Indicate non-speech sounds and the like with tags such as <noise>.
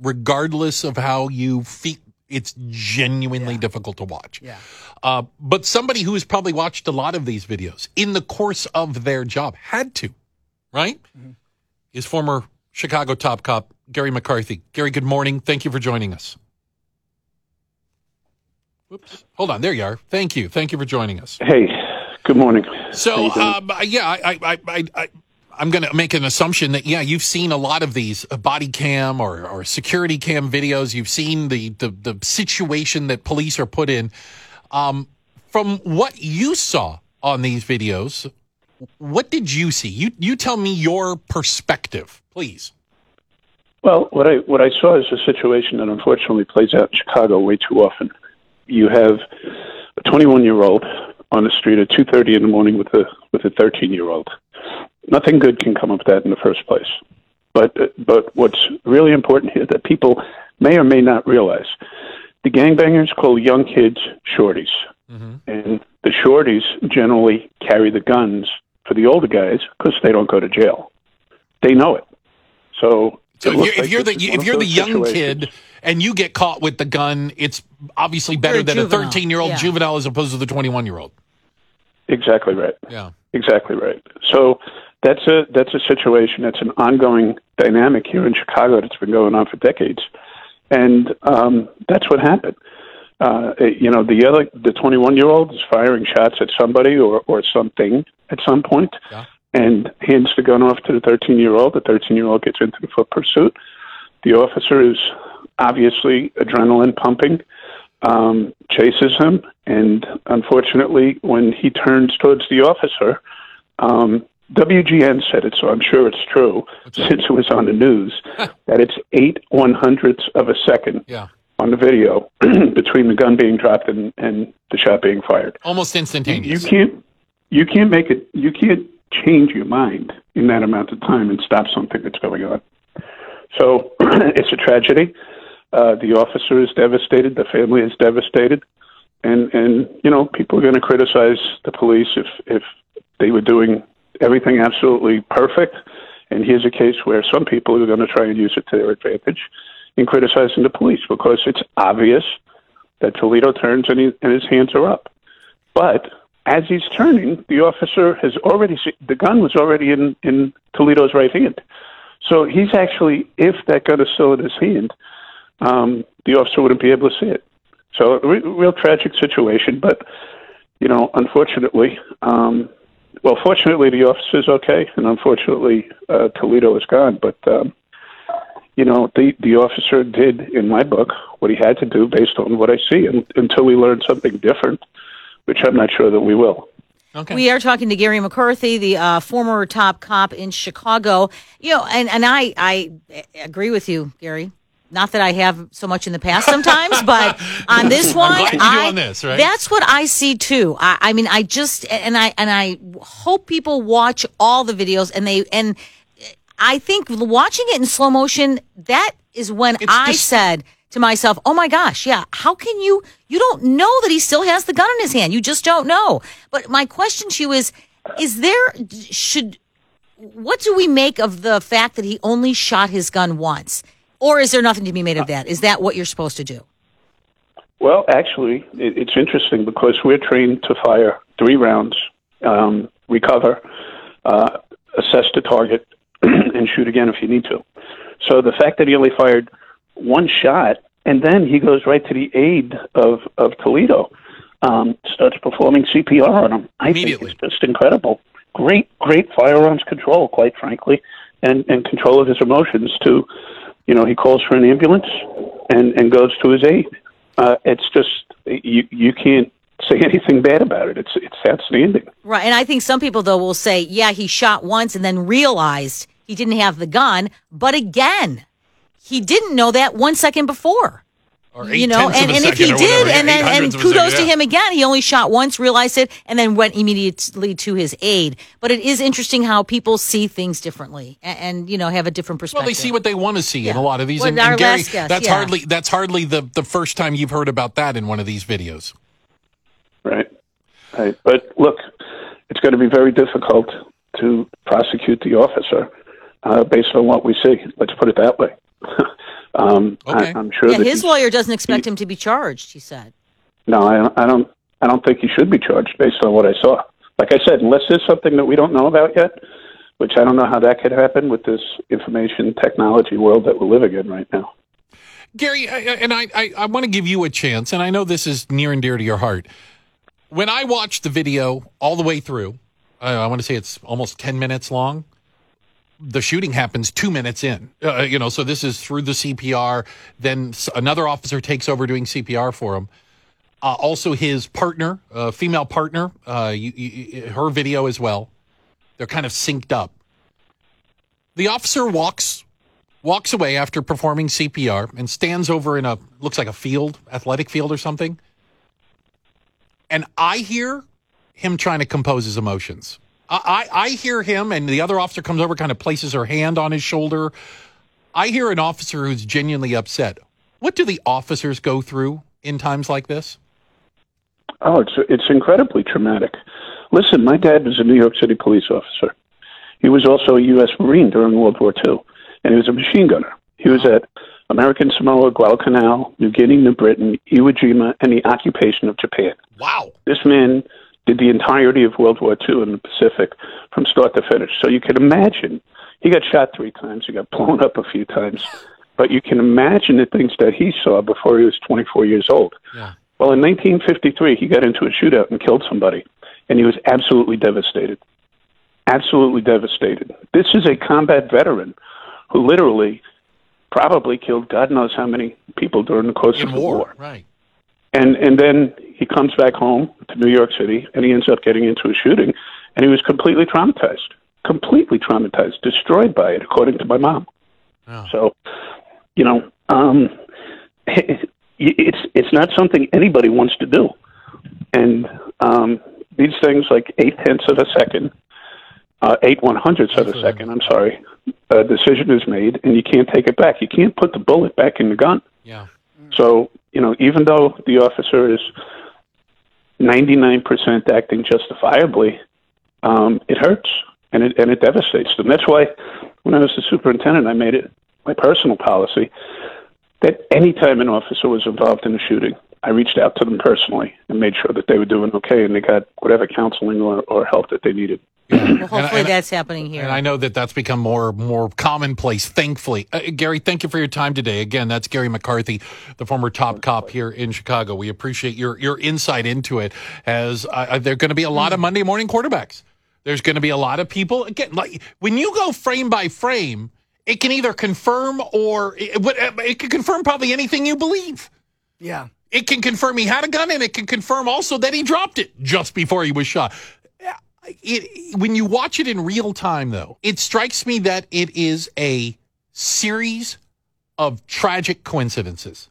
regardless of how you feel. It's genuinely difficult to watch. Yeah. Uh, but somebody who has probably watched a lot of these videos in the course of their job had to, right? Is former Chicago top cop Garry McCarthy. Garry, good morning. Thank you for joining us. Whoops. Hold on. There you are. Thank you. Thank you for joining us. Hey, good morning. So, um, yeah, I, I, I, I, I'm going to make an assumption that yeah, you've seen a lot of these uh, body cam or, or security cam videos. You've seen the, the the situation that police are put in. Um, from what you saw on these videos, what did you see? You you tell me your perspective, please. Well, what I what I saw is a situation that unfortunately plays out in Chicago way too often. You have a 21 year old on the street at 2:30 in the morning with a with a 13 year old. Nothing good can come of that in the first place. But but what's really important here that people may or may not realize, the gangbangers call young kids shorties, mm-hmm. and the shorties generally carry the guns for the older guys because they don't go to jail. They know it. So So it if you're, if you're the this is one if you're the young situations. kid and you get caught with the gun, it's obviously better You're than a 13 year old juvenile as opposed to the 21 year old. Exactly right. Yeah. Exactly right. So that's a that's a situation that's an ongoing dynamic here in Chicago that's been going on for decades, and um, that's what happened. Uh, you know, the other the 21 year old is firing shots at somebody or or something at some point, Yeah. and hands the gun off to the 13 year old. The 13 year old gets into the foot pursuit. The officer is obviously adrenaline pumping um, chases him, and unfortunately, when he turns towards the officer, um, WGN said it, so I'm sure it's true, since it was on the news, <laughs> that it's eight one hundredths of a second Yeah. on the video <clears throat> between the gun being dropped and, and the shot being fired. Almost instantaneous. You can't, you can't make it, you can't change your mind in that amount of time and stop something that's going on. So <clears throat> it's a tragedy. Uh, the officer is devastated. The family is devastated, and and you know people are going to criticize the police if if they were doing everything absolutely perfect. And here's a case where some people are going to try and use it to their advantage in criticizing the police because it's obvious that Toledo turns and, he, and his hands are up. But as he's turning, the officer has already se- the gun was already in in Toledo's right hand. So he's actually, if that gun is still in his hand, um, the officer wouldn't be able to see it. So a re- real tragic situation, but you know, unfortunately, um, well, fortunately the officer's okay, and unfortunately uh, Toledo is gone. But um, you know, the the officer did, in my book, what he had to do based on what I see, and, until we learn something different, which I'm not sure that we will. Okay. We are talking to Garry McCarthy, the uh, former top cop in Chicago. You know, and, and I, I agree with you, Garry. Not that I have so much in the past sometimes, <laughs> but on this one, glad you do I, on this, right? that's what I see too. I, I mean, I just and I and I hope people watch all the videos and they and I think watching it in slow motion that is when It's I just- said to myself, "Oh my gosh, yeah, how can you you don't know that he still has the gun in his hand. You just don't know." But my question to you is is there should what do we make of the fact that he only shot his gun once? Or is there nothing to be made of that? Is that what you're supposed to do? Well, actually, it, it's interesting because we're trained to fire three rounds, um, recover, uh, assess the target, <clears throat> and shoot again if you need to. So the fact that he only fired one shot and then he goes right to the aid of, of Toledo, um, starts performing CPR on him, I think Immediately. is just incredible. Great, great firearms control, quite frankly, and, and control of his emotions too. You know, he calls for an ambulance and, and goes to his aid. Uh, it's just you you can't say anything bad about it. It's it's outstanding. Right. And I think some people, though, will say, yeah, he shot once and then realized he didn't have the gun. But again, he didn't know that one second before. Or You know, eight-tenths of and, a and if he did, and then and eight-hundredths of a kudos second, to him again, he only shot once, realized it, and then went immediately to his aid. But it is interesting how people see things differently and, and you know have a different perspective. Well, they see what they want to see in a lot of these. Well, and, our and Garry, last guest, that's yeah. hardly that's hardly the the first time you've heard about that in one of these videos. Right. Right. But look, it's going to be very difficult to prosecute the officer uh, based on what we see. Let's put it that way. Um, Okay. I, I'm sure Yeah, his he's- lawyer doesn't expect him to be charged. He said. No, I, I don't. I don't think he should be charged based on what I saw. Like I said, unless there's something that we don't know about yet, which I don't know how that could happen with this information technology world that we're living in right now. Garry, I, I- and I, I, I want to give you a chance, and I know this is near and dear to your heart. When I watched the video all the way through, I, I want to say it's almost 10 minutes long. The shooting happens two minutes in, uh, you know, so this is through the CPR. Then another officer takes over doing CPR for him. Uh, also, his partner, uh, female partner, uh, you, you, her video as well. They're kind of synced up. The officer walks walks away after performing CPR and stands over in a looks like a field, athletic field or something. And I hear him trying to compose his emotions. I, I, hear him, and the other officer comes over, kind of places her hand on his shoulder. I hear an officer who's genuinely upset. What do the officers go through in times like this? Oh, it's it's incredibly traumatic. Listen, my dad was a New York City police officer. He was also a U.S. Marine during World War II, and he was a machine gunner. He was at American Samoa, Guadalcanal, New Guinea, New Britain, Iwo Jima, and the occupation of Japan. Wow. This man did the entirety of World War II in the Pacific from start to finish. So you can imagine he got shot three times, he got blown up a few times, but you can imagine the things that he saw before he was 24 years old. Yeah. Well, in 1953, he got into a shootout and killed somebody, and he was absolutely devastated. Absolutely devastated. This is a combat veteran who literally probably killed God knows how many people during the course In of the war. war. Right. And and then he comes back home to New York City, and he ends up getting into a shooting, and he was completely traumatized, completely traumatized, destroyed by it, according to my mom. Yeah. So, you know, um, <laughs> it's it's not something anybody wants to do, and um, these things like eight tenths of a second, uh, eight one hundredths of a second. I'm sorry, a decision is made, and you can't take it back. You can't put the bullet back in the gun. Yeah. So, you know, even though the officer is 99% acting justifiably, um, it hurts and it, and it devastates them. That's why when I was the superintendent, I made it my personal policy that anytime an officer was involved in a shooting, I reached out to them personally and made sure that they were doing okay and they got whatever counseling or, or help that they needed. <clears throat> Well, hopefully and- that's happening here. And I know that that's become more more commonplace, thankfully. Uh, Garry, thank you for your time today. Again, that's Garry McCarthy, the former top cop here in Chicago. We appreciate your your insight into it. As uh, there are going to be a lot of Monday morning quarterbacks. There's going to be a lot of people. Again, like when you go frame by frame, it can either confirm or it, what- it can confirm probably anything you believe. Yeah. It can confirm he had a gun, and it can confirm also that he dropped it just before he was shot. It, when you watch it in real time, though, it strikes me that it is a series of tragic coincidences.